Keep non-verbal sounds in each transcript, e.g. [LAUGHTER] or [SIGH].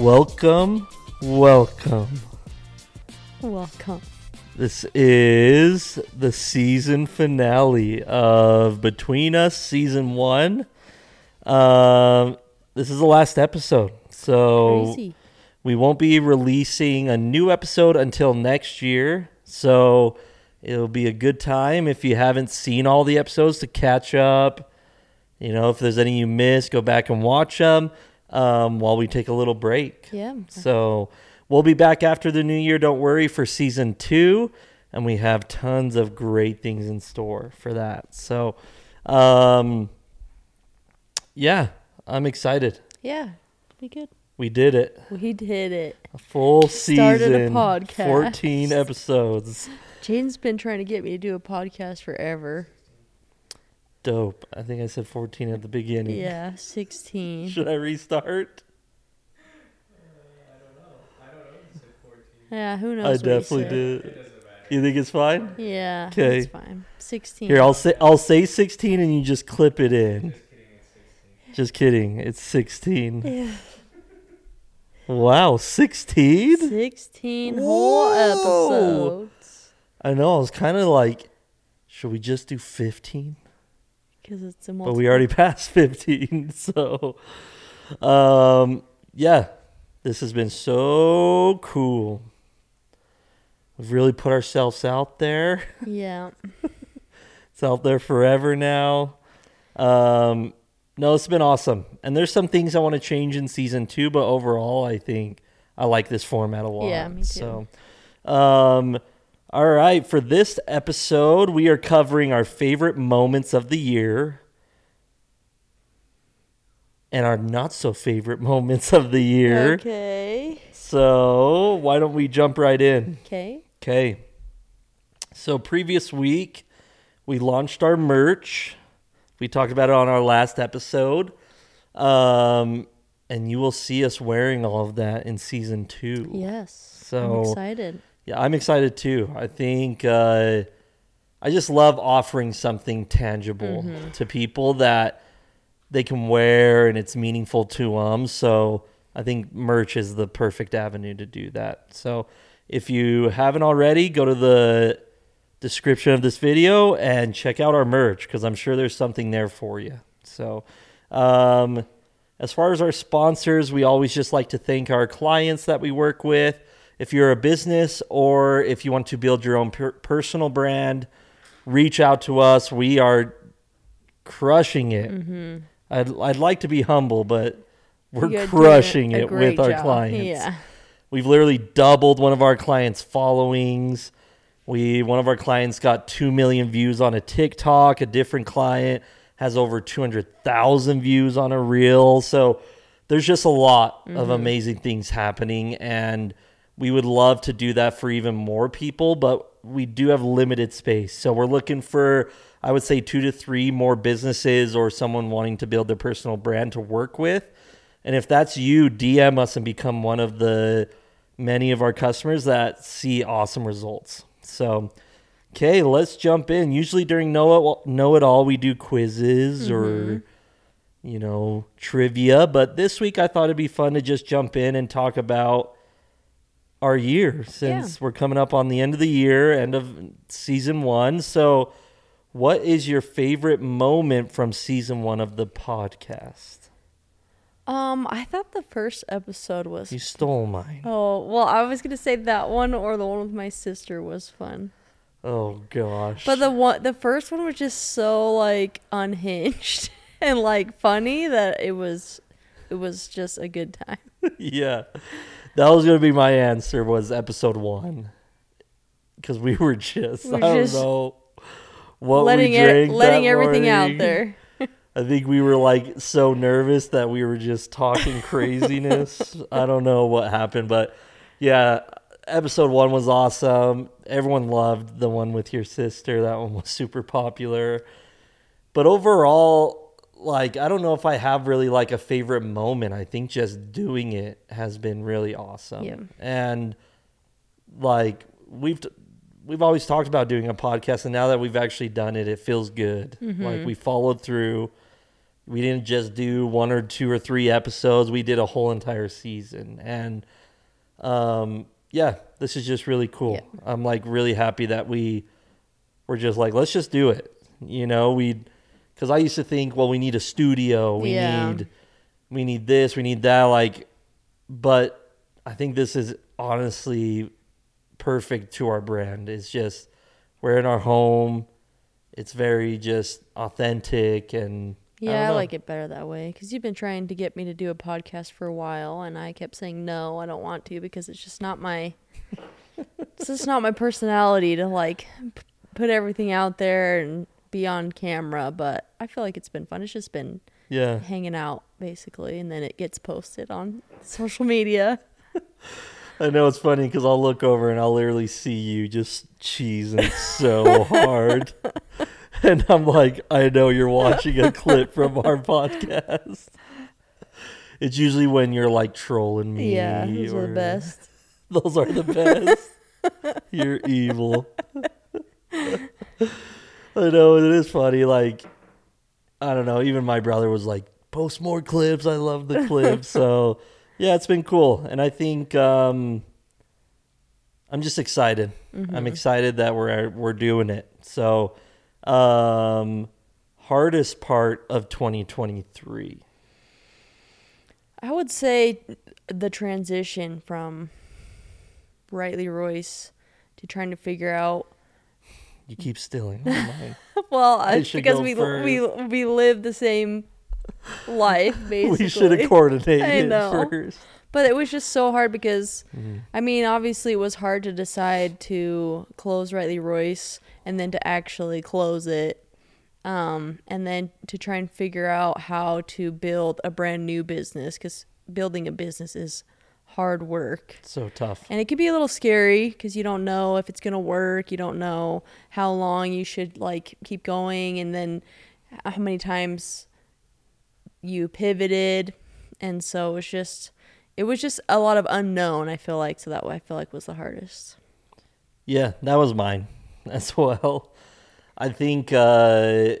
Welcome, welcome. Welcome. This is the season finale of Between Us Season 1. Um, this is the last episode. So Crazy. we won't be releasing a new episode until next year. So it'll be a good time if you haven't seen all the episodes to catch up. You know, if there's any you missed, go back and watch them um, while we take a little break. Yeah. So we'll be back after the new year. Don't worry for season two, and we have tons of great things in store for that. So, um, yeah, I'm excited. Yeah. Be good. We did it. We did it. A full Started a season, podcast. 14 episodes. Jaden's been trying to get me to do a podcast forever. Dope. I think I said 14 at the beginning. Yeah, [LAUGHS] 16. Should I restart? Yeah, who knows? I what he definitely said. did. You think it's fine? Yeah, 'Kay. it's fine. 16. Here, I'll say I'll say 16 and you just clip it in. Just kidding. It's 16. Yeah. Wow, 16? 16 whole episodes. I know. I was kind of like, should we just do 15? Because it's a But we already passed [LAUGHS] 15. So, um, yeah, this has been so cool. We've really put ourselves out there. Yeah. [LAUGHS] It's out there forever now. Um, no, it's been awesome. And there's some things I want to change in season two, but overall, I think I like this format a lot. Yeah, me too. So, um, all right, for this episode, we are covering our favorite moments of the year and our not so favorite [LAUGHS] moments of the year. Okay. So, why don't we jump right in? Okay. Okay. So previous week we launched our merch. We talked about it on our last episode. Um and you will see us wearing all of that in season 2. Yes. So- I'm excited. Yeah, I'm excited too. I think uh I just love offering something tangible to people that they can wear and it's meaningful to them. So I think merch is the perfect avenue to do that. So if you haven't already, go to the description of this video and check out our merch because I'm sure there's something there for you. So, um, as far as our sponsors, we always just like to thank our clients that we work with. If you're a business or if you want to build your own per- personal brand, reach out to us. We are crushing it. I'd, I'd like to be humble, but we're crushing it with our clients. Yeah. We've literally doubled one of our clients' followings. We one of our clients got two million views on a TikTok. A different client has over two hundred thousand views on a reel. So there's just a lot of amazing things happening, and we would love to do that for even more people. But we do have limited space, so we're looking for I would say two to three more businesses or someone wanting to build their personal brand to work with. And if that's you, DM us and become one of the many of our customers that see awesome results. So, okay, let's jump in. Usually during Know It, know it All, we do quizzes or, mm-hmm. you know, trivia. But this week I thought it'd be fun to just jump in and talk about our year since we're coming up on the end of the year, end of season one. So, what is your favorite moment from season one of the podcast? Um, I thought the first episode was You stole mine. Oh, well, I was going to say that one or the one with my sister was fun. Oh gosh. But the one the first one was just so like unhinged [LAUGHS] and like funny that it was it was just a good time. [LAUGHS] yeah, that was gonna be my answer. Was episode one because we were just We're I don't just know what letting we it, letting everything out there. [LAUGHS] I think we were like so nervous that we were just talking [LAUGHS] craziness. I don't know what happened, but yeah, episode one was awesome. Everyone loved the one with your sister. That one was super popular. But overall, like I don't know if I have really like a favorite moment. I think just doing it has been really awesome. Yeah. And like we've we've always talked about doing a podcast and now that we've actually done it, it feels good. Like we followed through we didn't just do one or two or three episodes. We did a whole entire season. And um, yeah, this is just really cool. Yeah. I'm like really happy that we were just like, let's just do it. You know, we because I used to think, well, we need a studio, we Yeah. need we need this, we need that, like, but I think this is honestly perfect to our brand. It's just we're in our home. It's very just authentic and Yeah, don't I, like it better that way because you've been trying to get me to do a podcast for a while, and I kept saying no, I don't want to because it's just not my, it's just not my personality to like p- put everything out there and be on camera. But I feel like it's been fun. It's just been yeah. hanging out basically, and then it gets posted on [LAUGHS] social media. I know it's funny because I'll look over and I'll literally see you just cheesing so hard. [LAUGHS] And I'm like, I know you're watching a clip from our [LAUGHS] podcast. It's usually when you're like trolling me. yeah, those are the best. Those are the best. you're evil. I know it is funny. Like, I don't know. Even my brother was like, "Post more clips." I love the clips. [LAUGHS] so, yeah, it's been cool, and I think um, I'm just excited. I'm excited that we're we're doing it. So, um, hardest part of 2023. I would say the transition from Rightly Royce to trying to figure out You keep stealing mine. [LAUGHS] Well, I I because we first. we we live the same life [LAUGHS] basically. we should have coordinated [LAUGHS] I know. first. But it was just so hard because Mhm. I mean, obviously it was hard to decide to close Rightly Royce and then to actually close it. Um, and then to try and figure out how to build a brand new business because building a business is hard work. So tough. And it can be a little scary because you don't know if it's going to work. You don't know how long you should like keep going and then how many times you pivoted. And so it was just it was just a lot of unknown, I feel like. So that I feel like was the hardest. Yeah, that was mine [LAUGHS] as well. I think, uh,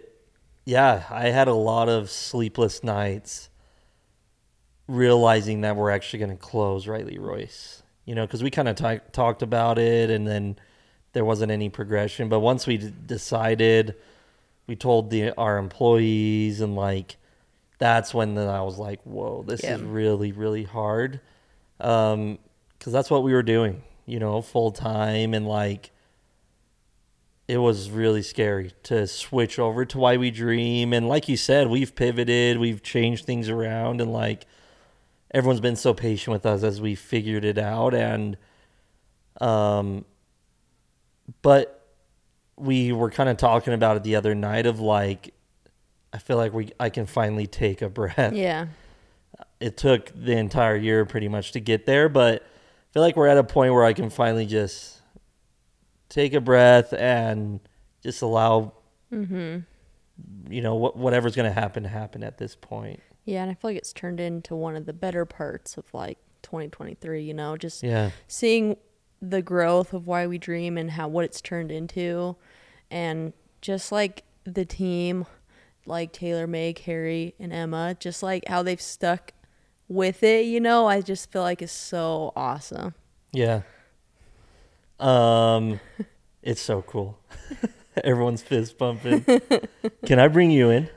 yeah, I had a lot of sleepless nights realizing that we're actually going to close Rightly Royce. You know, because we kind of t- talked about it and then there wasn't any progression. But once we d- decided, we told the our employees and like, that's when then I was like, whoa, this Yeah. is really, really hard. Um, because that's what we were doing, you know, full time and like it was really scary to switch over to why we dream and like you said we've pivoted we've changed things around and like everyone's been so patient with us as we figured it out and um but we were kind of talking about it the other night of like i feel like we i can finally take a breath Yeah. it took the entire year pretty much to get there, but I feel like we're at a point where I can finally just take a breath and just allow, Mhm. you know, what whatever's going to happen to happen at this point. Yeah, and I feel like it's turned into one of the better parts of like 2023, you know, just Yeah, seeing the growth of why we dream and how what it's turned into and just like the team like Taylor, Meg, Harry and Emma, just like how they've stuck with it, you know, I just feel like it's so awesome. yeah. Um, [LAUGHS] it's so cool. [LAUGHS] Everyone's fist pumping. [LAUGHS] Can I bring you in?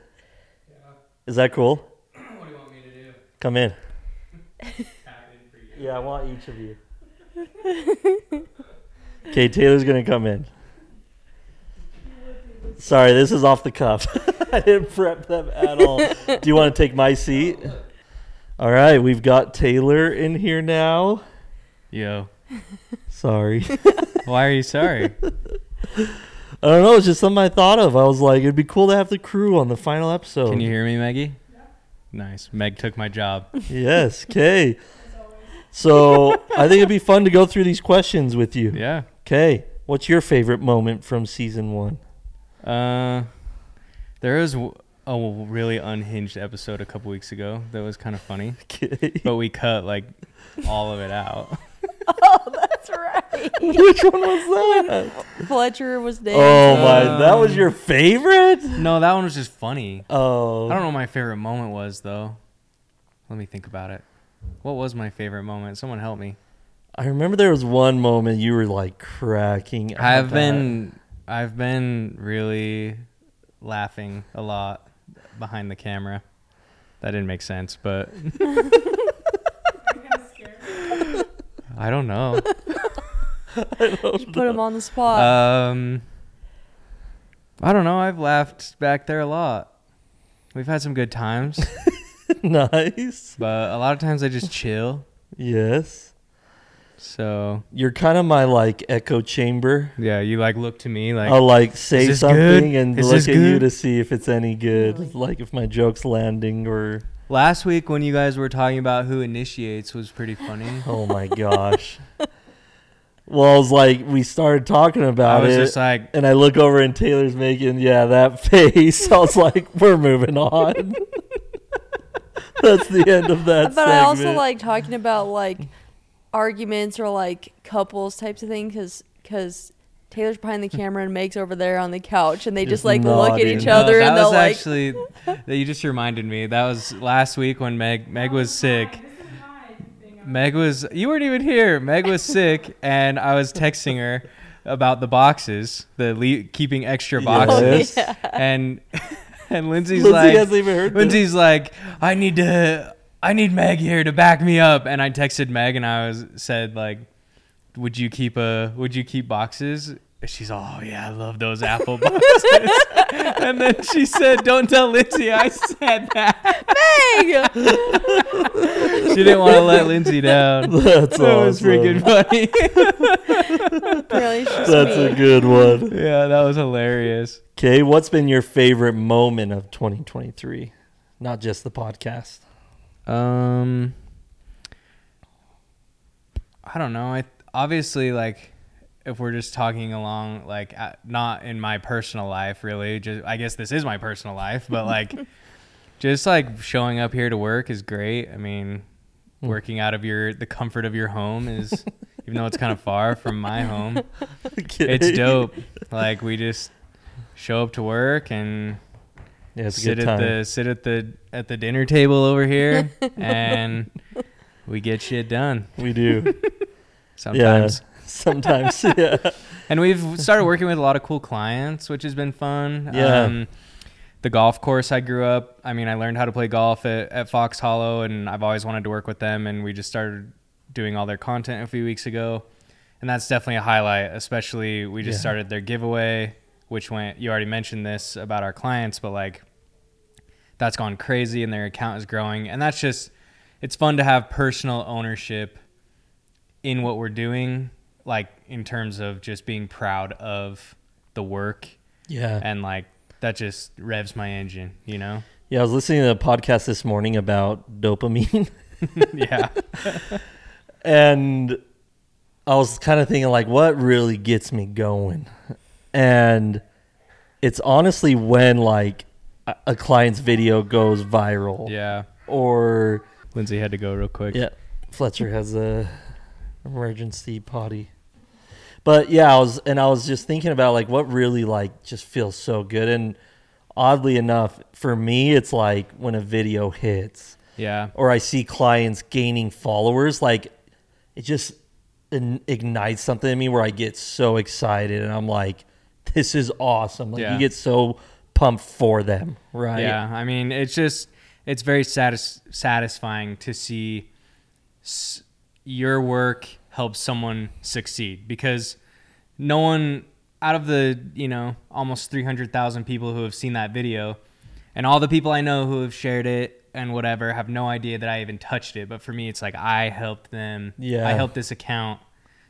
Is that cool? What do you want me to do? Come in. Tap in for you. Yeah, I want each of you. Okay, Taylor's gonna come in. Sorry, this is off the cuff. [LAUGHS] I didn't prep them at all. Do you want to take my seat? All right, we've got Taylor in here now. Yo. Sorry. [LAUGHS] Why are you sorry? I don't know, it's just something I thought of. I was like, it'd be cool to have the crew on the final episode. Can you hear me, Maggie? Nice. Meg took my job. [LAUGHS] Yes, okay. So I think it'd be fun to go through these questions with you. Yeah. Okay, what's your favorite moment from season one? Uh, there was w- a really unhinged episode a couple weeks ago that was kind of funny, [LAUGHS] Okay. but we cut like all of it out. [LAUGHS] [LAUGHS] Oh, that's That's right. Which one was [LAUGHS] that? Fletcher was there. Oh my, uh, that was your favorite? No, that one was just funny. Oh. I don't know what my favorite moment was though. Let me think about it. What was my favorite moment? Someone help me. I remember there was one moment you were like cracking. I've up been I've been really laughing a lot behind the camera. That didn't make sense, but [LAUGHS] I don't know. [LAUGHS] [LAUGHS] You Put him on the spot. Um I don't know. I've laughed back there a lot. We've had some good times, [LAUGHS] nice. but a lot of times I just chill. Yes. So, You're kind of my like echo chamber. yeah, you like look to me like I'll like say this something good? and Is look this at you good? to see if it's any good. Like if my joke's landing or last week when you guys were talking about who initiates was pretty funny. [LAUGHS] oh my gosh. well, I was like, we started talking I about was it, just like, and I look over and Taylor's making yeah that [LAUGHS] face. I was like, we're moving on. [LAUGHS] That's the end of that. but I also like talking about like arguments or like couples types of thing because because Taylor's behind the camera and Meg's over there on the couch and they just, Just like look at nodding. each No, other that and they'll was like actually that you just reminded me. That was last week when Meg Meg was sick. Meg was you weren't even here. Meg was sick, and I was texting her about the boxes, the le- keeping extra boxes, [LAUGHS] Yes. and [LAUGHS] and Lindsay's Lindsay like, hasn't even heard this. Lindsay's like, I need to, I need Meg here to back me up, and I texted Meg and I was said like, would you keep a, would you keep boxes? She's oh yeah, I love those apple [LAUGHS] boxes. [LAUGHS] and then she said, "Don't tell Lindsay I said that." Meg! She didn't want to let Lindsay down. [LAUGHS] That's that was freaking funny. Apparently That's me. a good one. yeah, that was hilarious. Okay, what's been your favorite moment of 2023? Not just the podcast. Um, I don't know. I obviously like if we're just talking along like uh, not in my personal life really. Just I guess this is my personal life, but like [LAUGHS] just like showing up here to work is great. I mean, Hmm. working out of your the comfort of your home is even though it's kind of far from my home, it's dope. Like we just show up to work and Yeah, sit at the sit at the at the dinner table over here [LAUGHS] and we get shit done we do. [LAUGHS] sometimes. [LAUGHS] Sometimes, [LAUGHS] yeah. And we've started working with a lot of cool clients, which has been fun. Yeah. Um, the golf course I grew up, I mean, I learned how to play golf at, at Fox Hollow, and I've always wanted to work with them. And we just started doing all their content a few weeks ago, and that's definitely a highlight. Especially, we just Yeah. started their giveaway, which went. You already mentioned this about our clients, but like, that's gone crazy, and their account is growing, and that's just. It's fun to have personal ownership in what we're doing, like in terms of just being proud of the work Yeah. and like that just revs my engine, you know? Yeah, I was listening to a podcast this morning about dopamine. [LAUGHS] yeah. and I was kind of thinking like what really gets me going. And it's honestly when like a- a client's video goes viral Yeah. or Lindsay had to go real quick. Yeah, Fletcher has a emergency potty. But yeah, I was and I was just thinking about like what really like just feels so good and oddly enough for me it's like when a video hits Yeah. or I see clients gaining followers like it just ignites something in me where I get so excited and I'm like this is awesome. Like Yeah. you get so pumped for them, right? Yeah. I mean, it's just, it's very satis- satisfying to see s- your work help someone succeed because no one out of the, you know, almost 300,000 people who have seen that video and all the people I know who have shared it and whatever have no idea that I even touched it. But for me, it's like I helped them. Yeah. I helped this account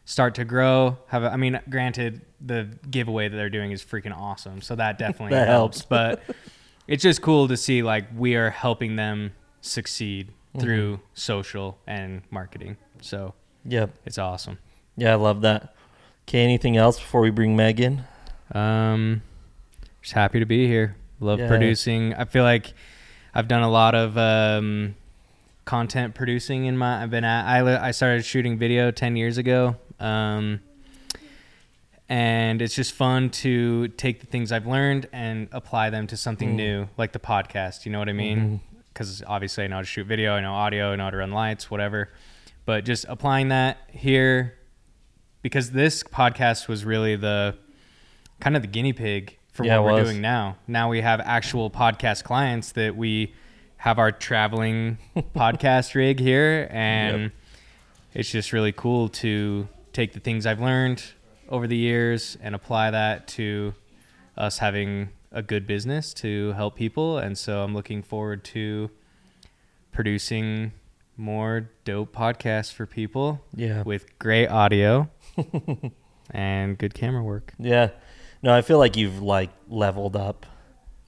start to grow. Have a, I mean, granted, the giveaway that they're doing is freaking awesome, so that definitely That helps. helps. But [LAUGHS] it's just cool to see like we are helping them succeed mm-hmm. through social and marketing. So Yep. it's awesome. Yeah, I love that. Okay, anything else before we bring Meg in? Um, just happy to be here. Love Yeah. producing. I feel like I've done a lot of um, content producing in my. I've been at. I I started shooting video ten years ago, Um, and it's just fun to take the things I've learned and apply them to something Mm. new, like the podcast. You know what I mean? Because obviously I know how to shoot video, I know audio, I know how to run lights, whatever. But just applying that here, because this podcast was really the kind of the guinea pig for Yeah, what we're doing now. Now we have actual podcast clients that we have our traveling [LAUGHS] podcast rig here, and Yep. it's just really cool to take the things I've learned over the years and apply that to us having a good business to help people. And so I'm looking forward to producing more dope podcasts for people Yeah. with great audio [LAUGHS] and good camera work. Yeah. No, I feel like you've like leveled up.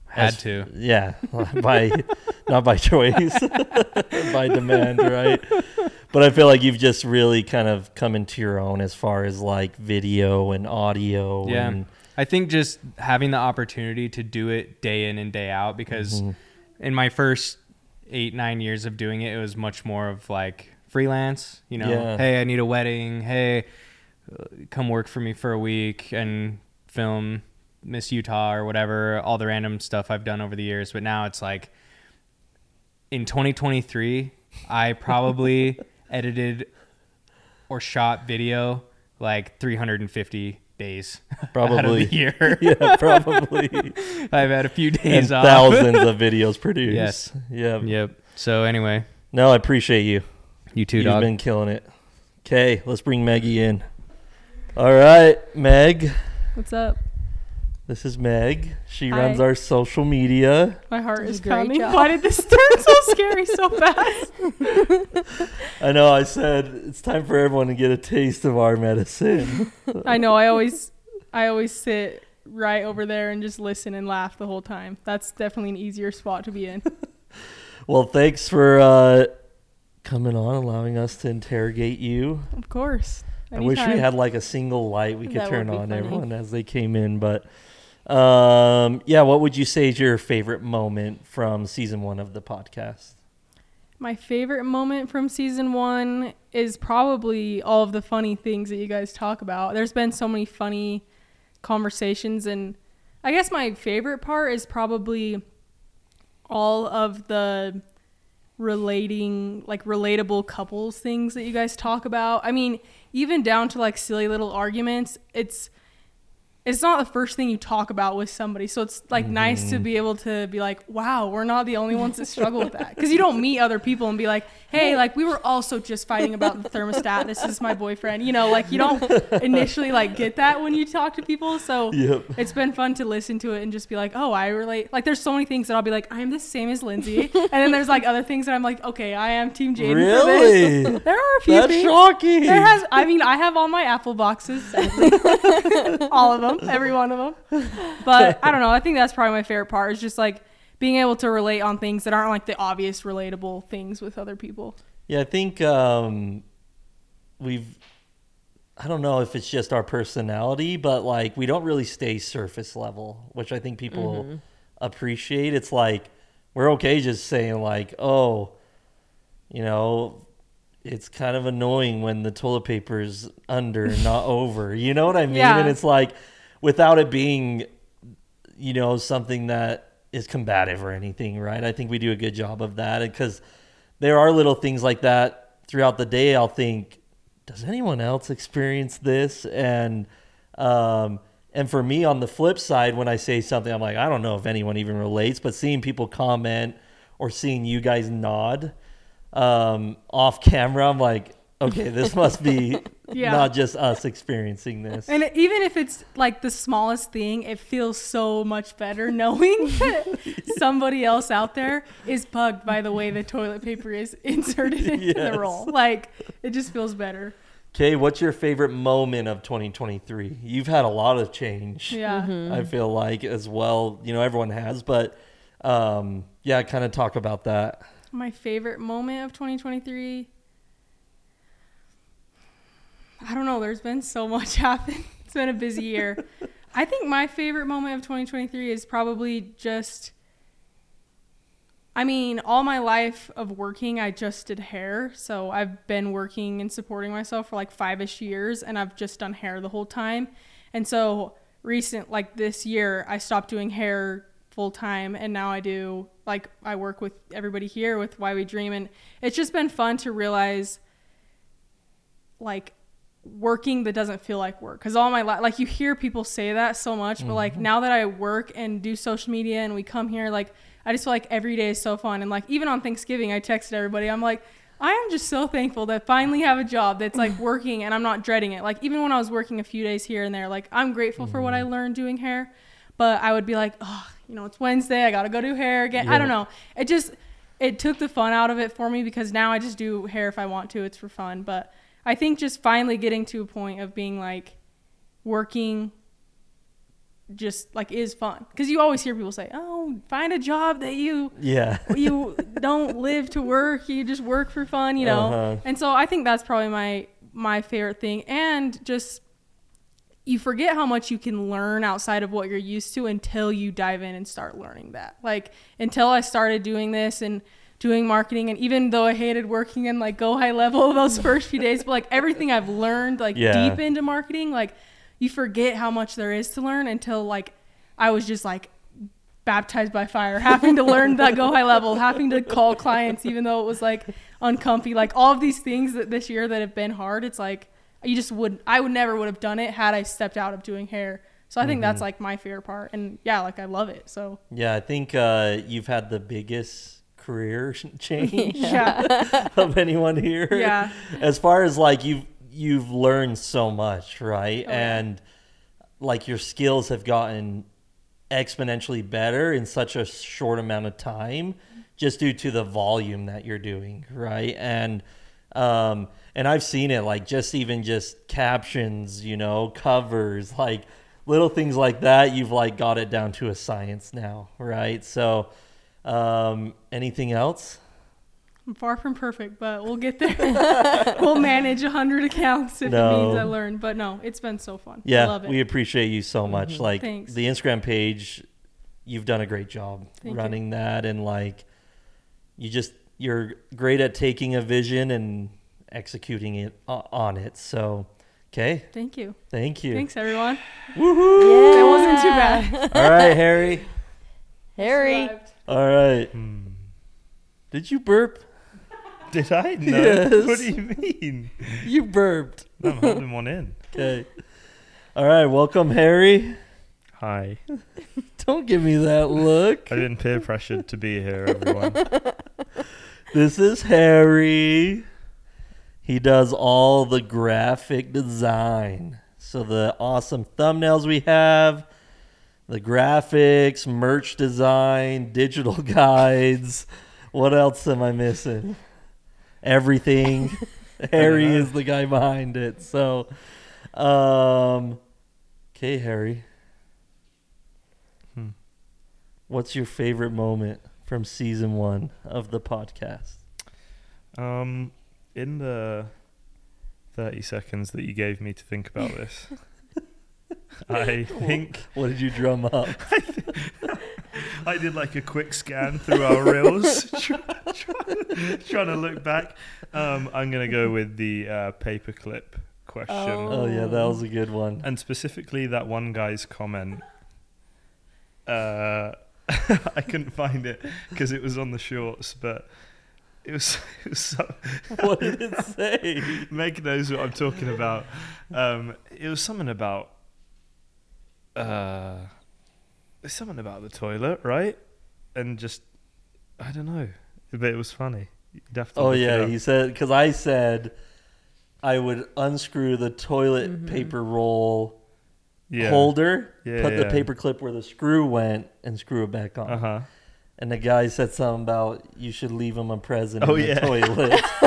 Had As- to. Yeah. [LAUGHS] By not by choice. [LAUGHS] by demand, right? But I feel like you've just really kind of come into your own as far as like video and audio Yeah. and I think just having the opportunity to do it day in and day out because Mm-hmm. in my first eight, nine years of doing it, it was much more of like freelance, you know, Yeah. hey, I need a wedding. Hey, come work for me for a week and film Miss Utah or whatever, all the random stuff I've done over the years. But now it's like in 2023, I [LAUGHS] probably edited or shot video like 350 days [LAUGHS] out of Probably. the year. [LAUGHS] yeah, probably [LAUGHS] I've had a few and days off. thousands of videos produced. Yes. Yeah. Yep. So anyway, No, I appreciate you. you too, You've dog. been killing it. Okay, let's bring Maggie in. All right, Meg. What's up? This is Meg. She Hi. runs our social media. My heart is a great pounding. job. Why did this turn so [LAUGHS] scary so fast? [LAUGHS] I know I said it's time for everyone to get a taste of our medicine. I know. I always, I always sit right over there and just listen and laugh the whole time. That's definitely an easier spot to be in. [LAUGHS] well, thanks for uh, coming on, allowing us to interrogate you. Of course. I wish we had like a single light we could That turn on funny. everyone as they came in. But um, yeah, what would you say is your favorite moment from season one of the podcast? My favorite moment from season one is probably all of the funny things that you guys talk about. There's been so many funny conversations, and I guess my favorite part is probably all of the relating, like relatable couples things that you guys talk about. I mean, even down to like silly little arguments, it's it's not the first thing you talk about with somebody. So it's like nice to mm-hmm. be able to be like, wow, we're not the only ones that struggle with that. [LAUGHS] Because you don't meet other people and be like, hey, like we were also just fighting about the thermostat. This is my boyfriend. You know, like you don't [LAUGHS] initially like get that when you talk to people. So Yep. it's been fun to listen to it and just be like, oh, I relate. Like there's so many things that I'll be like, I am the same as Lindsay. [LAUGHS] and then there's like other things that I'm like, okay, I am Team Jaden. Really? There are a few That's things. shocking. There has, I mean, I have all my Apple boxes, all of them, every one of them. [LAUGHS] But I don't know. I think that's probably my favorite part is just like being able to relate on things that aren't like the obvious relatable things with other people. Yeah, I think um, we've. I don't know if it's just our personality, but like we don't really stay surface level, which I think people Mm-hmm. appreciate. It's like we're okay just saying like, oh, you know, it's kind of annoying when the toilet paper is under, not over. You know what I mean? Yeah. And it's like without it being, you know, something that is combative or anything, right? I think we do a good job of that because there are little things like that throughout the day. I'll think, does anyone else experience this? And um, and for me, on the flip side, when I say something, I'm like, I don't know if anyone even relates, but seeing people comment or seeing you guys nod um, off camera, I'm like, okay, this must be [LAUGHS] Yeah. not just us experiencing this. And even if it's like the smallest thing, it feels so much better [LAUGHS] knowing that somebody else out there is bugged by the way the toilet paper is [LAUGHS] inserted into Yes. the roll. Like, it just feels better. Okay, what's your favorite moment of 2023? You've had a lot of change. Yeah. Mm-hmm. I feel like as well. You know, everyone has, but um, yeah, kind of talk about that. My favorite moment of 2023. I don't know. There's been so much [LAUGHS] happen. It's been a busy year. I think my favorite moment of 2023 is probably just. I mean, all my life of working, I just did hair. So I've been working and supporting myself for like five ish years, and I've just done hair the whole time. And so recent, like this year, I stopped doing hair full time, and now I do like I work with everybody here with Why We Dream, and it's just been fun to realize like working that doesn't feel like work. Because all my life like you hear people say that so much but like mm-hmm. now that i work and do social media and we come here like i just feel like every day is so fun. And like even on thanksgiving i texted everybody. I'm like i am just so thankful that I finally have a job that's like [LAUGHS] working and i'm not dreading it. Like even when i was working a few days here and there like i'm grateful for what i mm-hmm. learned doing hair but i would be like oh you know it's wednesday i gotta go do hair again. I don't know. It just it took the fun out of it for me because now i just do hair if i want to it's for fun but I think just finally getting to a point of being like working just like is fun because you always hear people say, "Oh, find a job that you Yeah. [LAUGHS] you don't live to work, you just work for fun," you know. Uh-huh. And so I think that's probably my my favorite thing and just you forget how much you can learn outside of what you're used to until you dive in and start learning that. Like until I started doing this and doing marketing and even though I hated working in like go high level [LAUGHS] those first few days, but like everything I've learned like Yeah. deep into marketing, like you forget how much there is to learn until like I was just like baptized by fire, having to learn that go high level, having to call clients even though it was like uncomfy, like all of these things that this year that have been hard, it's like you just would I would never would have done it had I stepped out of doing hair. So I think that's like my favorite part and yeah, like I love it. So Yeah, I think uh, you've had the biggest career [LAUGHS] change yeah. [LAUGHS] of anyone here. Yeah. As far as like you've you've learned so much, right? Oh, yeah. and like your skills have gotten exponentially better in such a short amount of time just due to the volume that you're doing, right? And um and I've seen it like just even just captions, you know, covers, like little things like that, you've like got it down to a science now, right? So um anything else? I'm far from perfect, but we'll get there. [LAUGHS] we'll manage a hundred accounts if it means I learn. But no, it's been so fun. I Yeah, love it. we appreciate you so much. Like Thanks. the Instagram page, you've done a great job Thank you. running that, and like you just you're great at taking a vision and executing it o- on it. So, okay, Thank you. thank you. Thanks everyone. Woohoo! That wasn't too bad. All right, Harry. Harry. All right. Hmm. Did you burp? [LAUGHS] Did I? No. Yes. What do you mean? You burped. No, I'm holding one in. [LAUGHS] Okay. All right. Welcome, Harry. Hi. [LAUGHS] Don't give me that look. I've been peer pressured to be here, everyone. This is Harry. He does all the graphic design. So the awesome thumbnails we have, the graphics, merch design, digital [LAUGHS] guides. What else am I missing? Everything. [LAUGHS] Harry is the guy behind it. So um okay, Harry. Hmm. What's your favorite moment from season 1 of the podcast? Um, in the 30 seconds that you gave me to think about this, [LAUGHS] I [LAUGHS] think What did you drum up? [LAUGHS] I did like a quick scan through our reels, [LAUGHS] try, try- trying to look back. Um, I'm going to go with the uh, paperclip question. Oh yeah, that was a good one. and specifically that one guy's comment. Uh, I couldn't find it because it was on the shorts, but it was, it was so, what did it say? Meg knows what I'm talking about. Um, it was something about uh, it's something about the toilet, right? And just I don't know, but it was funny. You'd have to Oh yeah, up. he said because I said I would unscrew the toilet Mhm. paper roll yeah. holder, Yeah, put the yeah. paper clip where the screw went, and screw it back on. Uh huh. And the guy said something about you should leave him a present Oh, in the toilet [LAUGHS]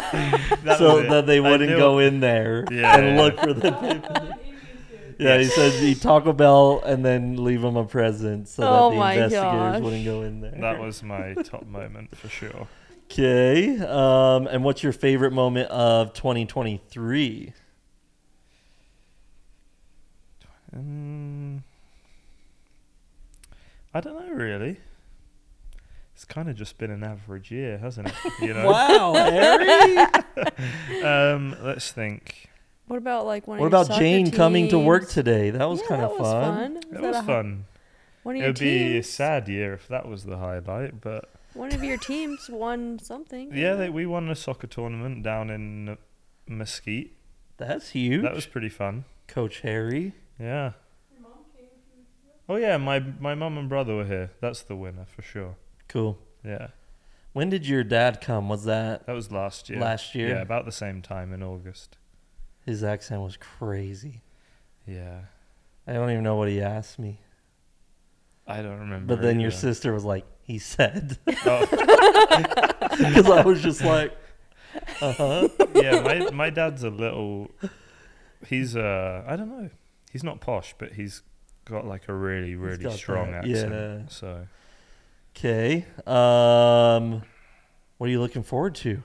That [LAUGHS] so that they I wouldn't go in there Yeah, and yeah. look for the paper. [LAUGHS] Yeah, he said he Taco Bell and then leave him a present so Oh that the my investigators gosh. wouldn't go in there. That was my top moment for sure. Okay. Um, and what's your favorite moment of 2023? Um, I don't know really. It's kind of just been an average year, hasn't it? You [LAUGHS] know. Wow, Harry. [LAUGHS] um, let's think. What about like one? what of your about soccer Jane coming to work today? That was Yeah, kind that of was fun. Was That that was a hi- fun. One of It your would be a sad year if that was the highlight, but One of your teams won something. [LAUGHS] yeah, they, we won a soccer tournament down in Mesquite. That's huge. That was pretty fun. Coach Harry. Yeah. Your mom came Oh yeah, my my mum and brother were here. That's the winner for sure. Cool. Yeah, When did your dad come? Was that that was last year. last year? Yeah, about the same time in August. His accent was crazy. Yeah, I don't even know what he asked me. I don't remember. But then your either. sister was like, he said. Oh, [LAUGHS] [LAUGHS] Because I was just like, uh huh. yeah, my my dad's a little. He's uh, I don't know. He's not posh, but he's got like a really really strong that, accent. yeah. So Okay. Um, what are you looking forward to?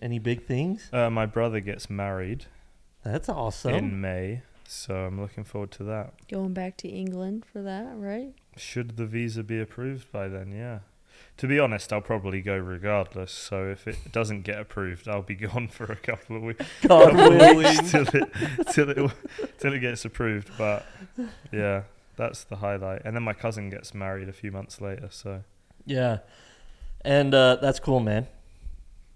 Any big things? uh, my brother gets married That's awesome. in May, so I'm looking forward to that. Going back to England for that, right? Should the visa be approved by then? Yeah. To be honest, I'll probably go regardless. So if it doesn't get approved, I'll be [LAUGHS] gone for a couple of weeks. God couple of willing. weeks [LAUGHS] till it till it till it gets approved. But yeah, that's the highlight. And then my cousin gets married a few months later. So Yeah. And uh, that's cool, man.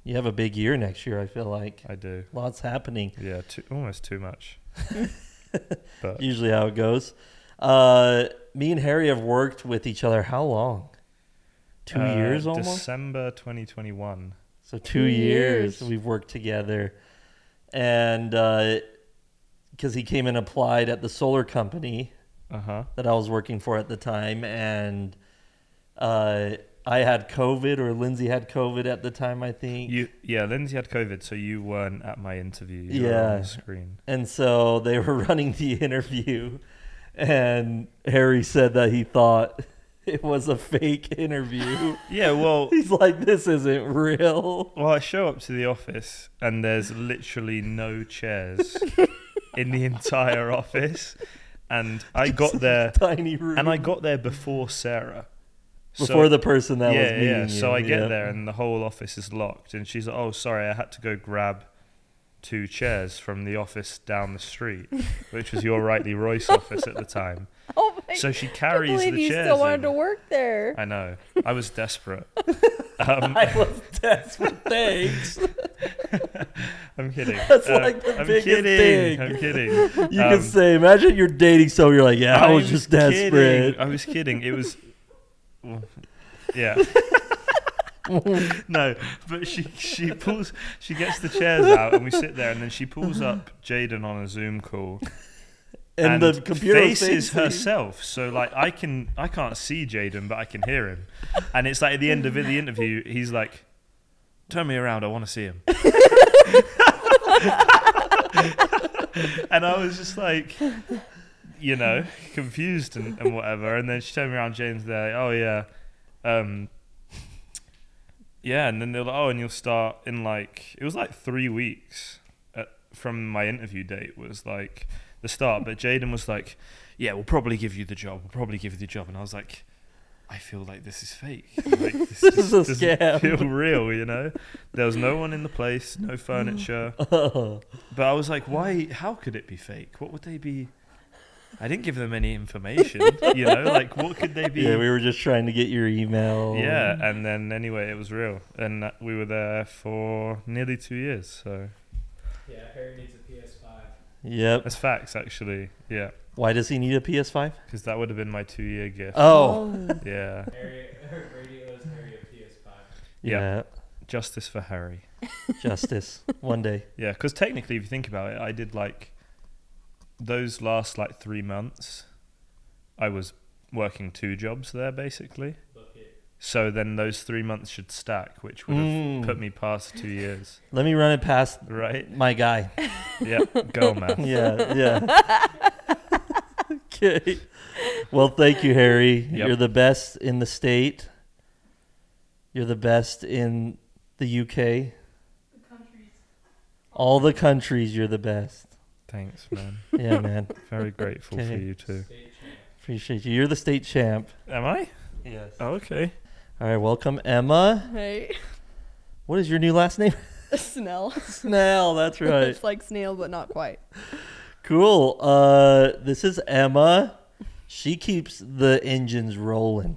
You have a big year next year, I feel like. I do. Lots happening. Yeah, too, almost too much. [LAUGHS] but Usually how it goes. Uh, me and Harry have worked with each other how long? Two uh, years almost? December 2021. So two, Two years. years. we've worked together, and because he came and applied at the solar company Uh huh. that I was working for at the time, and uh, I had COVID or Lindsay had COVID at the time, I think. You yeah, Lindsay had COVID, so you weren't at my interview. You Yeah. the screen. And so they were [LAUGHS] running the interview, and Harry said that he thought [LAUGHS] it was a fake interview. [LAUGHS] Yeah, well, He's like, this isn't real. Well, I show up to the office and there's literally no chairs in the entire office, and I got there Tiny room. and I got there before Sarah. Before So- the person that yeah, was meeting yeah. you. So I get yeah. there and the whole office is locked, and she's like, "Oh, sorry, I had to go grab two chairs from the office down the street, [LAUGHS] which was your Rightly Royce office at the time." [LAUGHS] Oh my! So she I carries believe the you chairs. still wanted in. to work there. I know. I was desperate. [LAUGHS] um, I was desperate. Thanks. I'm kidding. That's Uh, like the I'm biggest kidding. thing. I'm kidding. You Um, can say, imagine you're dating someone. You're like, yeah, I, was just kidding. desperate. I was kidding. It was, yeah. [LAUGHS] no, but she she pulls she gets the chairs out and we sit there and then she pulls up Jaden on a Zoom call And, the computer faces herself. So like I can I can't see Jaden but I can hear him, and it's like at the end of the interview he's like, "Turn me around, I want to see him." [LAUGHS] and I was just like, you know, confused and, and whatever. And then she turned me around, James. There, like, oh yeah, um, yeah. And then they're like, oh, and you'll start in like it was like three weeks at, from my interview date was like the start. But Jaden was like, yeah, we'll probably give you the job. We'll probably give you the job. And I was like. I feel like this is fake. [LAUGHS] Like, this This is a scam. Feel real, you know. There was no one in the place, no [LAUGHS] furniture. Oh, But I was like, why? How could it be fake? What would they be? I didn't give them any information. you know, like what could they be? yeah, we were just trying to get your email. Yeah, and then anyway, it was real, and uh, we were there for nearly two years. So Yeah, Harry needs a PS5. Yep. that's facts, actually. Yeah, Why does he need a PS5? because that would have been my two-year gift. Oh, Yeah, Harry, [LAUGHS] Brady owes Harry a PS5. Yeah. yeah. justice for Harry. Justice. [LAUGHS] One day. Yeah, because technically, if you think about it, I did like those last like three months. I was working two jobs there basically. Look. So then those three months should stack, which would have Mm. put me past two years, Let me run it past right? my guy. [LAUGHS] Yeah, go man. [LAUGHS] Yeah, yeah. [LAUGHS] okay. Well, thank you, Harry. Yep. You're the best in the state. You're the best in the UK. The countries. All the countries, you're the best. Thanks, [LAUGHS] man. Yeah, man. Very grateful for you too. Appreciate you. You're the state champ. Am I? Yes. Oh, okay. All right, welcome, Emma. Hey, What is your new last name? [LAUGHS] Snell. Snell. That's [LAUGHS] right. it's like snail, but not quite. Cool. Uh, this is Emma. She keeps the engines rolling.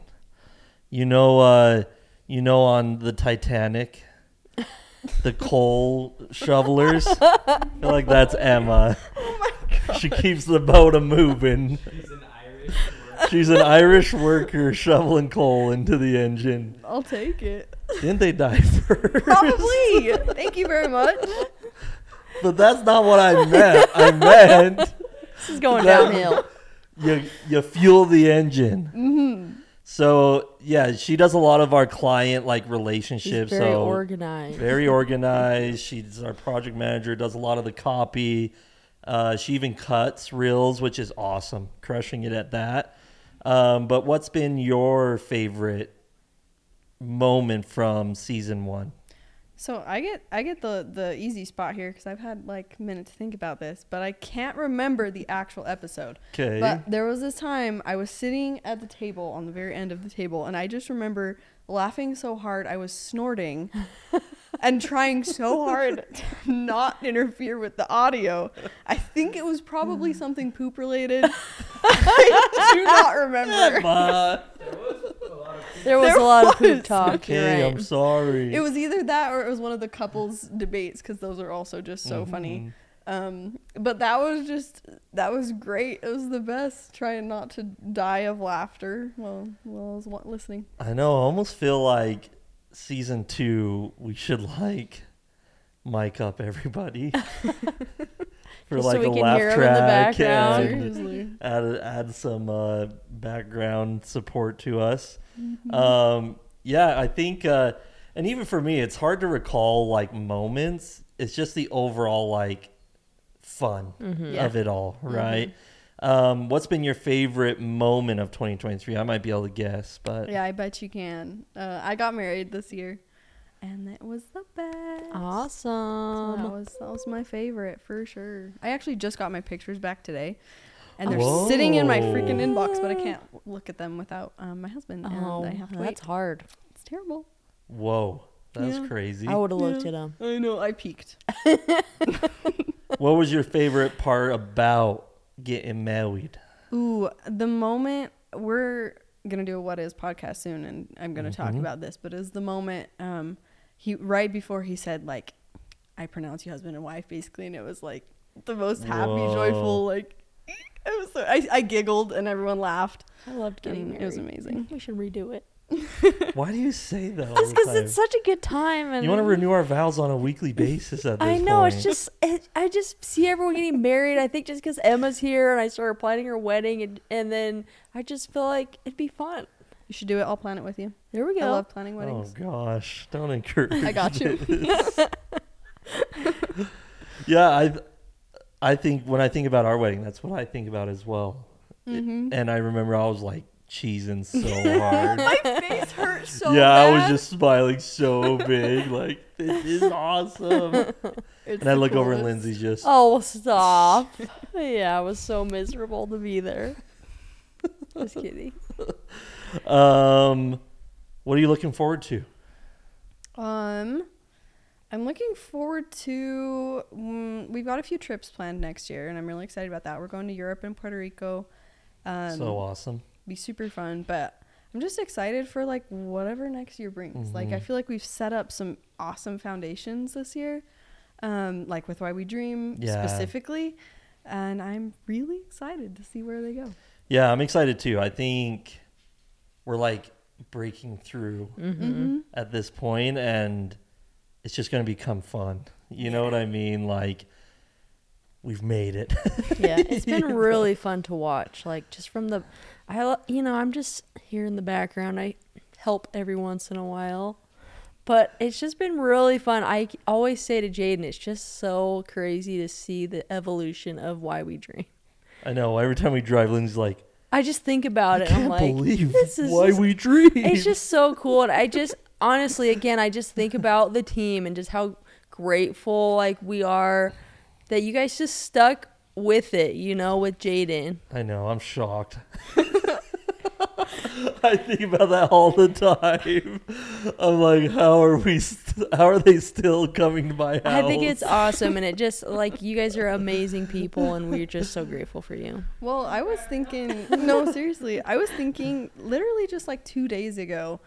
You know, uh, you know, on the Titanic, the coal shovelers. I feel like that's Emma. [LAUGHS] Oh my god! She keeps the boat a moving. She's an Irish. She's an Irish worker shoveling coal into the engine. I'll take it. Didn't they die [LAUGHS] first? Probably. Thank you very much. But that's not what I meant. I meant This is going That- downhill. you you fuel the engine. Mm-hmm. So yeah, she does a lot of our client like She's relationships. very so organized. very [LAUGHS] organized. She's our project manager. Does a lot of the copy. Uh, she even cuts reels, which is awesome. Crushing it at that. Um, but what's been your favorite moment from season one? So I get I get the the easy spot here because I've had like a minute to think about this, but I can't remember the actual episode. Okay. But there was this time I was sitting at the table on the very end of the table, and I just remember laughing so hard I was snorting [LAUGHS] and trying so hard to not interfere with the audio. I think it was probably something poop related. [LAUGHS] I do not remember. But There was There a lot of was. poop talk. you're okay, right. I'm sorry. It was either that or it was one of the couples debates because those are also just so funny. Um, but that was just that was great. It was the best. Trying not to die of laughter while while I was wa- listening. I know. I almost feel like season two, we should like mic up everybody [LAUGHS] for like so a laugh hear 'em in the track background. and Seriously. add add some uh, background support to us. Mm-hmm. Um, yeah, I think, uh, and even for me, it's hard to recall like moments. It's just the overall like fun Mm-hmm. Yeah. of it all, right? Um, what's been your favorite moment of 2023? I might be able to guess, but Yeah, I bet you can. Uh, I got married this year, and it was the best. So Awesome. that was that was my favorite for sure. I actually just got my pictures back today, and they're Whoa. sitting in my freaking inbox, but I can't look at them without um, my husband, and oh, I have to that's wait. hard. It's terrible. whoa, that's Yeah. crazy. I would have looked Yeah. at them. I know. I peeked. [LAUGHS] [LAUGHS] what was your favorite part about getting married? Ooh, the moment we're gonna do a what is podcast soon, and I'm gonna talk Mhm. about this, but is the moment um he right before he said like I pronounce you husband and wife basically, and it was like the most happy, Whoa. joyful like. [LAUGHS] It was so, I, I giggled and everyone laughed. I loved getting And married. it was amazing. We should redo it. [LAUGHS] Why do you say that? all Just because it's such a good time. And you want to renew our vows on a weekly basis at [LAUGHS] this I know point. it's just it, I just see everyone getting married. I think just because Emma's here and I started planning her wedding, and, and then I just feel like it'd be fun. You should do it. I'll plan it with you. There we go. I go. love planning weddings. Oh gosh, don't encourage. [LAUGHS] I got you. yeah, I, I think when I think about our wedding, that's what I think about as well. Mhm. And I remember I was like cheesing so [LAUGHS] hard. My face hurt so yeah, I was just smiling so big, [LAUGHS] like this is awesome. [LAUGHS] It's and I look over and coolest. Lindsay's just. Oh, stop. yeah, I was so miserable to be there. Just kidding. Um, what are you looking forward to? Um, I'm looking forward to. Mm, we've got a few trips planned next year, and I'm really excited about that. We're going to Europe and Puerto Rico. Um, so awesome. Be super fun, but I'm just excited for like whatever next year brings. Like I Mhm. feel like we've set up some awesome foundations this year, um, like with Why We Dream Yeah. specifically, and I'm really excited to see where they go. Yeah, I'm excited too. I think we're like breaking through Mm-hmm. at this point and it's just going to become fun. You know what I mean? Like we've made it. Yeah, it's been [LAUGHS] really fun to watch. Like just from the, I you know I'm just here in the background. I help every once in a while, but it's just been really fun. I always say to Jaden, it's just so crazy to see the evolution of why we dream. I know. Every time we drive, Lindsay's like, I just think about I it. can't I'm like, believe this is why just- we dream. it's just so cool. And I just honestly, again, I just think about the team and just how grateful like we are that you guys just stuck with it. You know, with Jaden. I know. I'm shocked. [LAUGHS] [LAUGHS] I think about that all the time. I'm like, how are we? St- how are they still coming to my house? I think it's awesome, and it just like you guys are amazing people, and we're just so grateful for you. Well, I was thinking, no, seriously, I was thinking literally just like two days ago,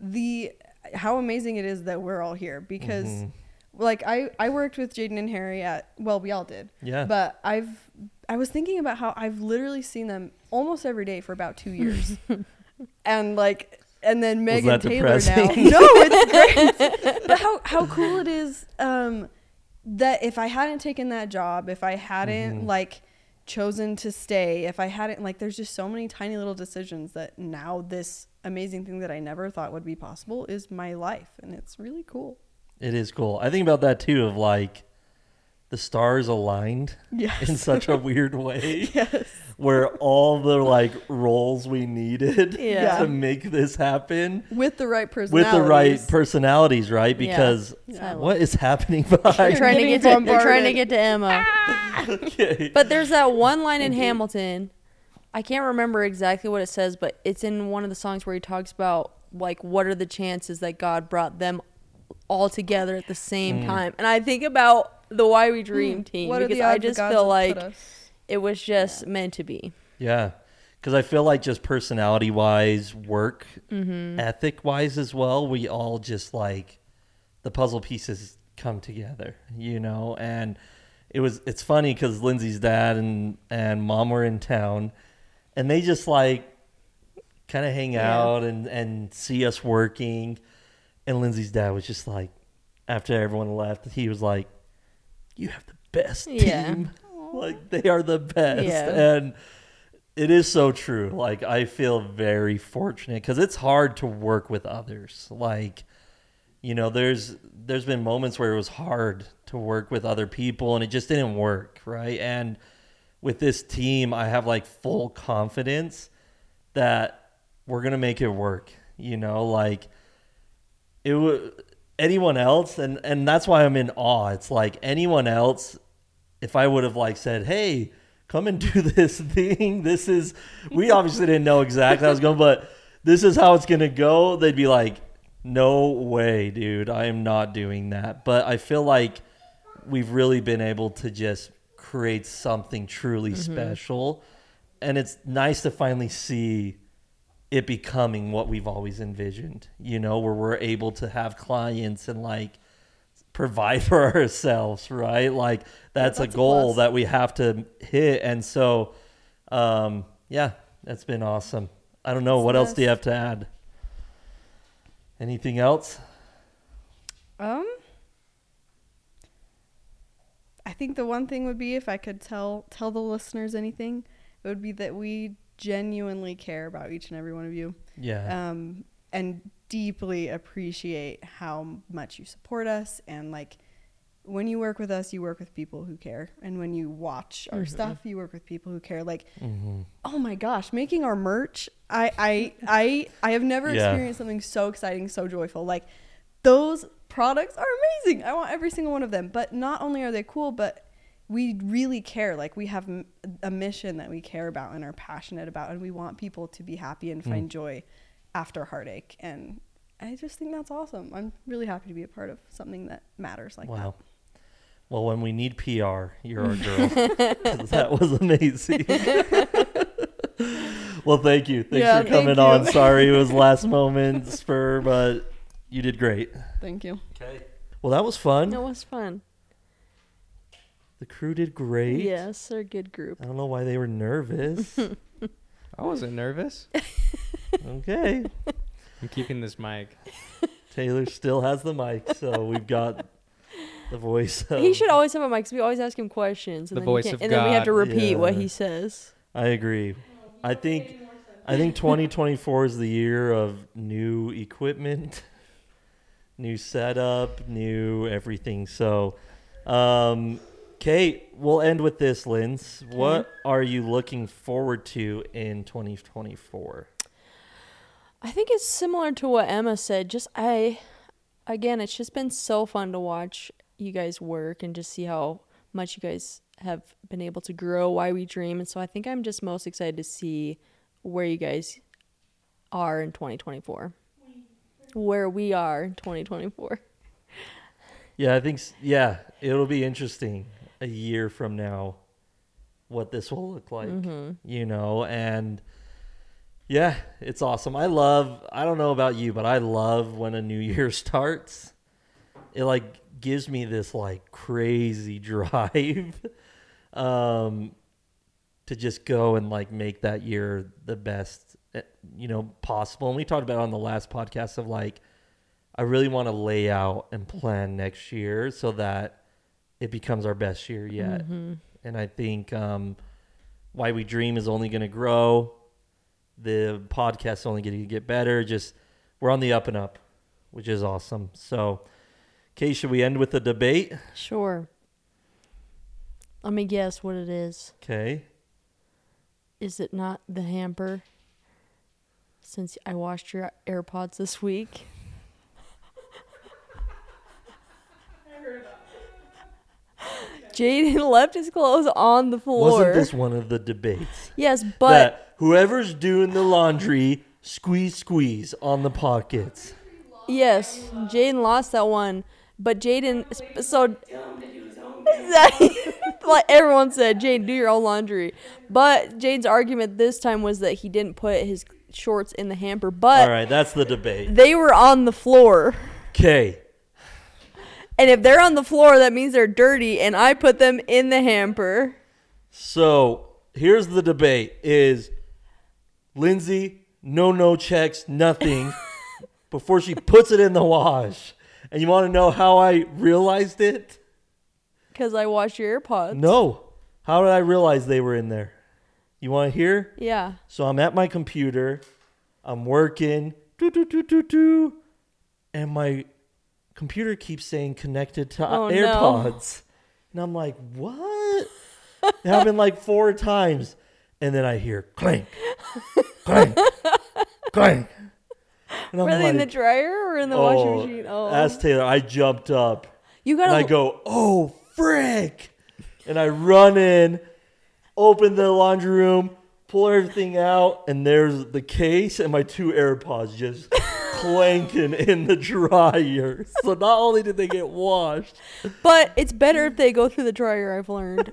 the how amazing it is that we're all here because, Mhm. like, I I worked with Jaden and Harry at well, we all did, yeah. but I've I was thinking about how I've literally seen them almost every day for about two years, [LAUGHS] and like. And then Megan Taylor now. [LAUGHS] No, it's [LAUGHS] great. but how how cool it is um, that if I hadn't taken that job, if I hadn't Mhm. like chosen to stay, if I hadn't like there's just so many tiny little decisions that now this amazing thing that I never thought would be possible is my life and it's really cool. It is cool. I think about that too. Of like, the stars aligned Yes. in such a [LAUGHS] weird way, yes. where all the like roles we needed [LAUGHS] Yeah. to make this happen With the right personalities. with the right personalities, right? Because Yeah. what is happening They're behind? trying to get to they're trying to get to Emma. [LAUGHS] okay. But there's that one line in Hamilton. I can't remember exactly what it says, but it's in one of the songs where he talks about like what are the chances that God brought them all together at the same Mm. time. And I think about the Why We Dream team Hmm. What are because the I just feel like it was just meant to be. Yeah. Because I feel like just personality wise, work Mm-hmm. ethic wise as well, we all just like the puzzle pieces come together, you know? And it was, it's funny because Lindsay's dad and, and mom were in town and they just like kind of hang Yeah. out and, and see us working. And Lindsay's dad was just like, after everyone left, he was like, you have the best Yeah. team. Like they are the best. Yeah. And it is so true. Like I feel very fortunate because it's hard to work with others. Like, you know, there's there's been moments where it was hard to work with other people and it just didn't work, right? And with this team, I have like full confidence that we're gonna make it work. You know, like it would anyone else, and and that's why I'm in awe. It's like anyone else, if I would have like said, hey. Come and [LAUGHS] do this thing. This is we obviously didn't know exactly how it was going, but this is how it's gonna go. They'd be like, no way, dude. I am not doing that. But I feel like we've really been able to just create something truly mm-hmm. special. And it's nice to finally see it becoming what we've always envisioned, you know, where we're able to have clients and like provide [LAUGHS] for ourselves, right? Like that's, that's a a goal plus. that we have to hit. And so, um, yeah, that's been awesome. I don't know. It's what the else do you have to add? Anything else? Um, I think the one thing would be if I could tell tell the listeners anything, it would be that we genuinely care about each and every one of you, Yeah. um, and deeply appreciate how much you support us and like. When you work with us, you work with people who care, and when you watch our stuff, you work with people who care. Like, hmm oh my gosh, making our merch, I I I I have never Yeah. experienced something so exciting, so joyful. Like those products are amazing. I want every single one of them. But not only are they cool, but we really care. Like we have m- a mission that we care about and are passionate about, and we want people to be happy and mm. find joy after heartache. And I just think that's awesome. I'm really happy to be a part of something that matters like that. wow. Well, when we need PR, you're our girl. 'Cause [LAUGHS] [LAUGHS] that was amazing. [LAUGHS] well, thank you. Thanks Yeah, for coming thank on. Sorry it was last moment spur, but you did great. Thank you. Okay. Well, that was fun. That was fun. The crew did great. Yes, they're a good group. I don't know why they were nervous. [LAUGHS] I wasn't nervous. okay. I'm keeping this mic. Taylor still has the mic, so we've got the voice. Of, [LAUGHS] He should always have a mic because we always ask him questions, and, The then, voice can't- of and then we have to God. repeat what he says. I agree. I think I think 2024 is the year of new equipment, [LAUGHS] new setup, new everything. So, um, Kate, we'll end with this, Linz. What are you looking forward to in 2024? I think it's similar to what Emma said. Just I, again, it's just been so fun to watch you guys work and just see how much you guys have been able to grow. Why we dream, and so I think I'm just most excited to see where you guys are in 2024. Where we are in 2024. Yeah, I think yeah, it'll be interesting a year from now what this will look like. You know, and yeah, it's awesome. I love I don't know about you, but I love when a new [LAUGHS] year starts. It like gives me this like crazy [LAUGHS] drive um to just go and like make that year the best eh, you know possible. And we talked about it on the last podcast of like I really want to lay out and plan next year so that it becomes our best year yet. And I think um, why we dream is only going to grow. The podcast is only going to get better. Just we're on the up and up, which is awesome. So, Kay, should we end with a debate? Sure. Let me guess what it is. Okay. Is it not the hamper? Since I washed your AirPods this week. Jaden [LAUGHS] left his clothes on the floor. Wasn't this one of the debates? yes, but that whoever's doing the laundry, squeeze, squeeze on the pockets. yes, Jaden lost that one. But Jaden, so [LAUGHS] like everyone said, Jaden, do your own laundry. But Jaden's argument this time was that he didn't put his shorts in the hamper, but All right, that's the debate. they were on the floor. Okay. And if they're on the floor, that means they're dirty, and I put them in the hamper. So here's the debate: Is Lindsay no no checks nothing [LAUGHS] before she puts it in the wash? And you want to know how I realized it? Because I washed your AirPods. No. How did I realize they were in there? You want to hear? Yeah. So I'm at my computer, I'm working, doo, doo, doo, doo, doo, and my computer keeps saying connected to Oh, no. AirPods. And I'm like, what? it happened like four times. And then I hear clank, clank, clank. And I'm Were they in the dryer or in the oh, washing machine? Oh. Ask Taylor. I jumped up you gotta. I go, oh, frick. And I run in, open the laundry room, pull everything out, and there's the case and my two AirPods just clanking in the dryer. [LAUGHS] So not only did they get washed, But it's better if they go through the dryer, I've learned.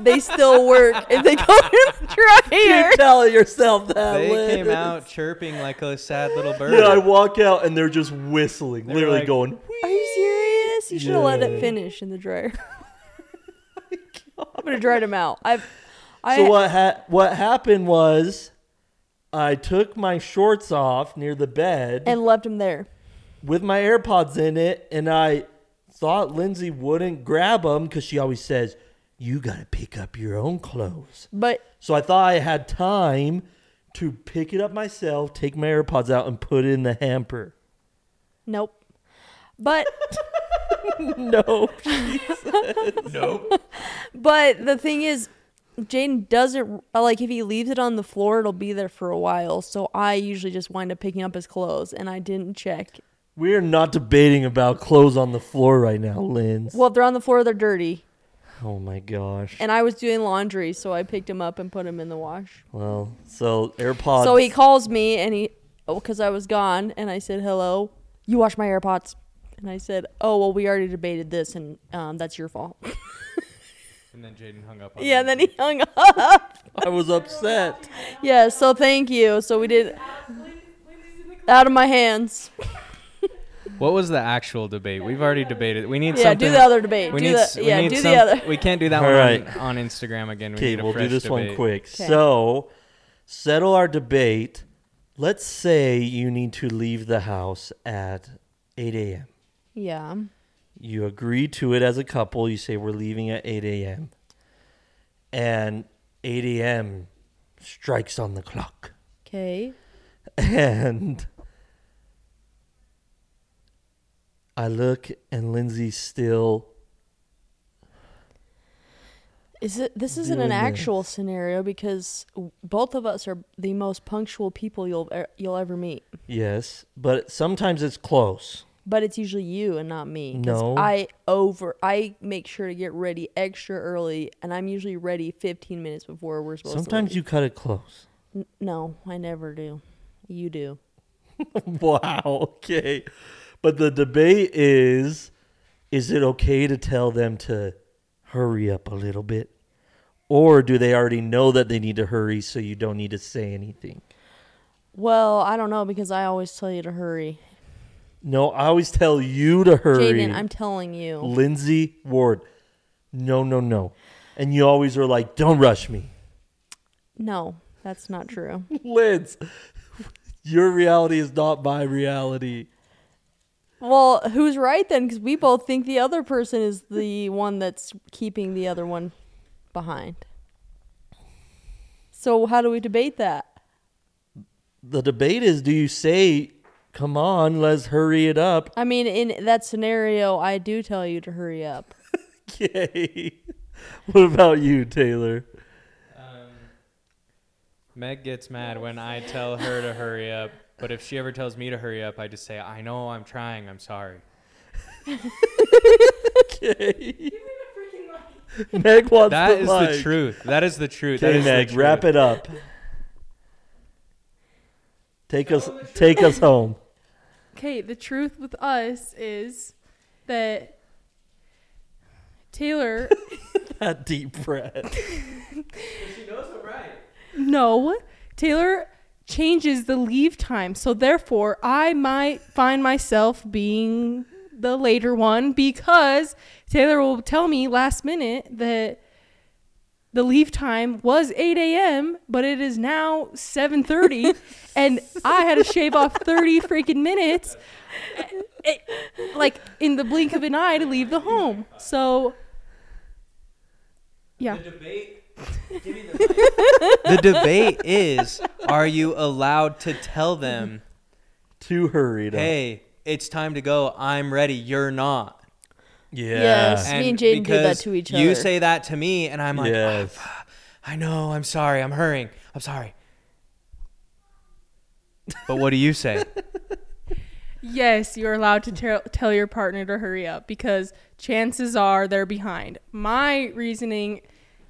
they still work if they go through the [LAUGHS] dryer. You tell yourself that. They Liz. came out chirping like a sad little bird. Yeah, I walk out and they're just whistling, They're literally like- going, Are you serious? You should have let it finish in the dryer. [LAUGHS] I'm gonna dry them out. I've. I, So what ha- what happened was I took my shorts off near the bed and left them there. with my AirPods in it, and I thought Lindsay wouldn't grab them because she always says, "You got to pick up your own clothes." But So I thought I had time to pick it up myself, take my AirPods out, and put it in the hamper. nope. But [LAUGHS] [LAUGHS] no, but the thing is, Jaden doesn't like if he leaves it on the floor, it'll be there for a while. So I usually just wind up picking up his clothes, and I didn't check. we're not debating about clothes on the floor right now, Linz. Well, if they're on the floor, they're dirty. Oh my gosh. And I was doing laundry, so I picked him up and put him in the wash. Well, so AirPods. So he calls me and he, oh, because I was gone, and I said, "Hello, you wash my AirPods." And I said, "Oh well, we already debated this, and um, that's your fault." [LAUGHS] And then Jaden hung up. On yeah, me. and then he hung up. [LAUGHS] I was upset. [LAUGHS] yeah, so thank you. So we did out of my hands. [LAUGHS] What was the actual debate? We've already debated. We need something. Yeah, something. do the other debate. We do need. the, s- we yeah, need do some- the other. We can't do that All one right. on, on Instagram again. We Okay, need a we'll do fresh this one quick. quick. 'Kay. So, settle our debate. Let's say you need to leave the house at 8 a.m. Yeah. You agree to it as a couple. You say we're leaving at 8 a.m. And 8 a.m. strikes on the clock. Okay. And I look and Lindsay's still. Is it? This isn't an Doing this. actual scenario because both of us are the most punctual people you'll you'll ever meet. Yes, but sometimes it's close. But it's usually you and not me. No. I over I make sure to get ready extra early, and I'm usually ready 15 minutes before we're supposed to. Sometimes leave. you cut it close. N- no, I never do. You do. [LAUGHS] wow. Okay. But the debate is is it okay to tell them to hurry up a little bit? Or do they already know that they need to hurry so you don't need to say anything? Well, I don't know because I always tell you to hurry. No, I always tell you to hurry. Jaden, I'm telling you. Lindsay Ward. No, no, no. And you always are like, don't rush me. No, that's not true. [LAUGHS] Linz, your reality is not my reality. well, who's right then? Because we both think the other person is the one that's keeping the other one behind. So how do we debate that? The debate is do you say, come on, let's hurry it up? I mean, in that scenario, I do tell you to hurry up. Okay. [LAUGHS] what about you, Taylor? Um, Meg gets mad when I tell her to hurry up, but if she ever tells me to hurry up, I just say, I know I'm trying, I'm sorry. Okay. [LAUGHS] Meg wants That the is mic. the truth. That is the truth. That Okay, is the Meg, truth. wrap it up. Take us, take us home. Okay, the truth with us is that Taylor, [LAUGHS] That deep breath. [LAUGHS] She knows I'm right. No, Taylor changes the leave time. So therefore, I might find myself being the later one because Taylor will tell me last minute that the leave time was 8 a.m., but it is now 7:30, [LAUGHS] and I had to shave off 30 freaking minutes, eh, like in the blink of an eye, to leave the home. So, yeah, The debate The debate is are you allowed to tell them, Too hurried up. hey, it's time to go, I'm ready, you're not? Yeah. Yes. Me and Jaden did that to each other. You say that to me, and I'm like, ah, yes. I know, I'm sorry, I'm hurrying, I'm sorry. But what do you say? [LAUGHS] yes, you're allowed to tell tell your partner to hurry up because chances are they're behind. My reasoning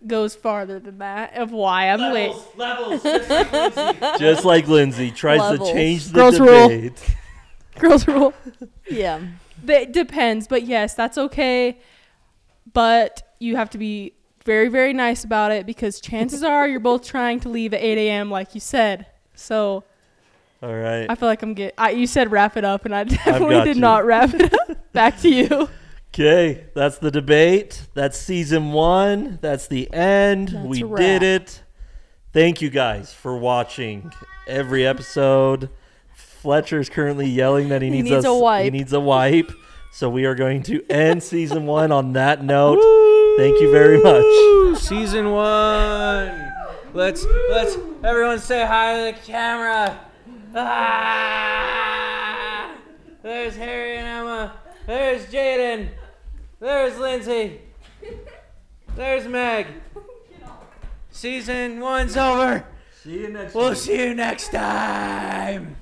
goes farther than that of why I'm late. Levels, [LAUGHS] Just like Lindsay tries Levels. to change the Girls rule. [LAUGHS] Girls rule. Yeah. That depends, but yes, that's okay. But you have to be very, very nice about it because chances [LAUGHS] are you're both trying to leave at 8 a.m. like you said. So All right. I feel like I'm get. I, you said wrap it up, and I [LAUGHS] definitely did you. not wrap it up. [LAUGHS] Back to you. Okay, that's the debate. That's season one. That's the end. That's we did it. Thank you guys for watching every episode. Fletcher's currently yelling that he, He needs, needs us- a wipe. He needs a wipe. So we are going to [LAUGHS] end season one on that note. Thank you very much. Season one. Let's let's everyone say hi to the camera. Ah! There's Harry and Emma. There's Jaden. There's Lindsay. There's Meg. Season one's over. See you next We'll see you next time.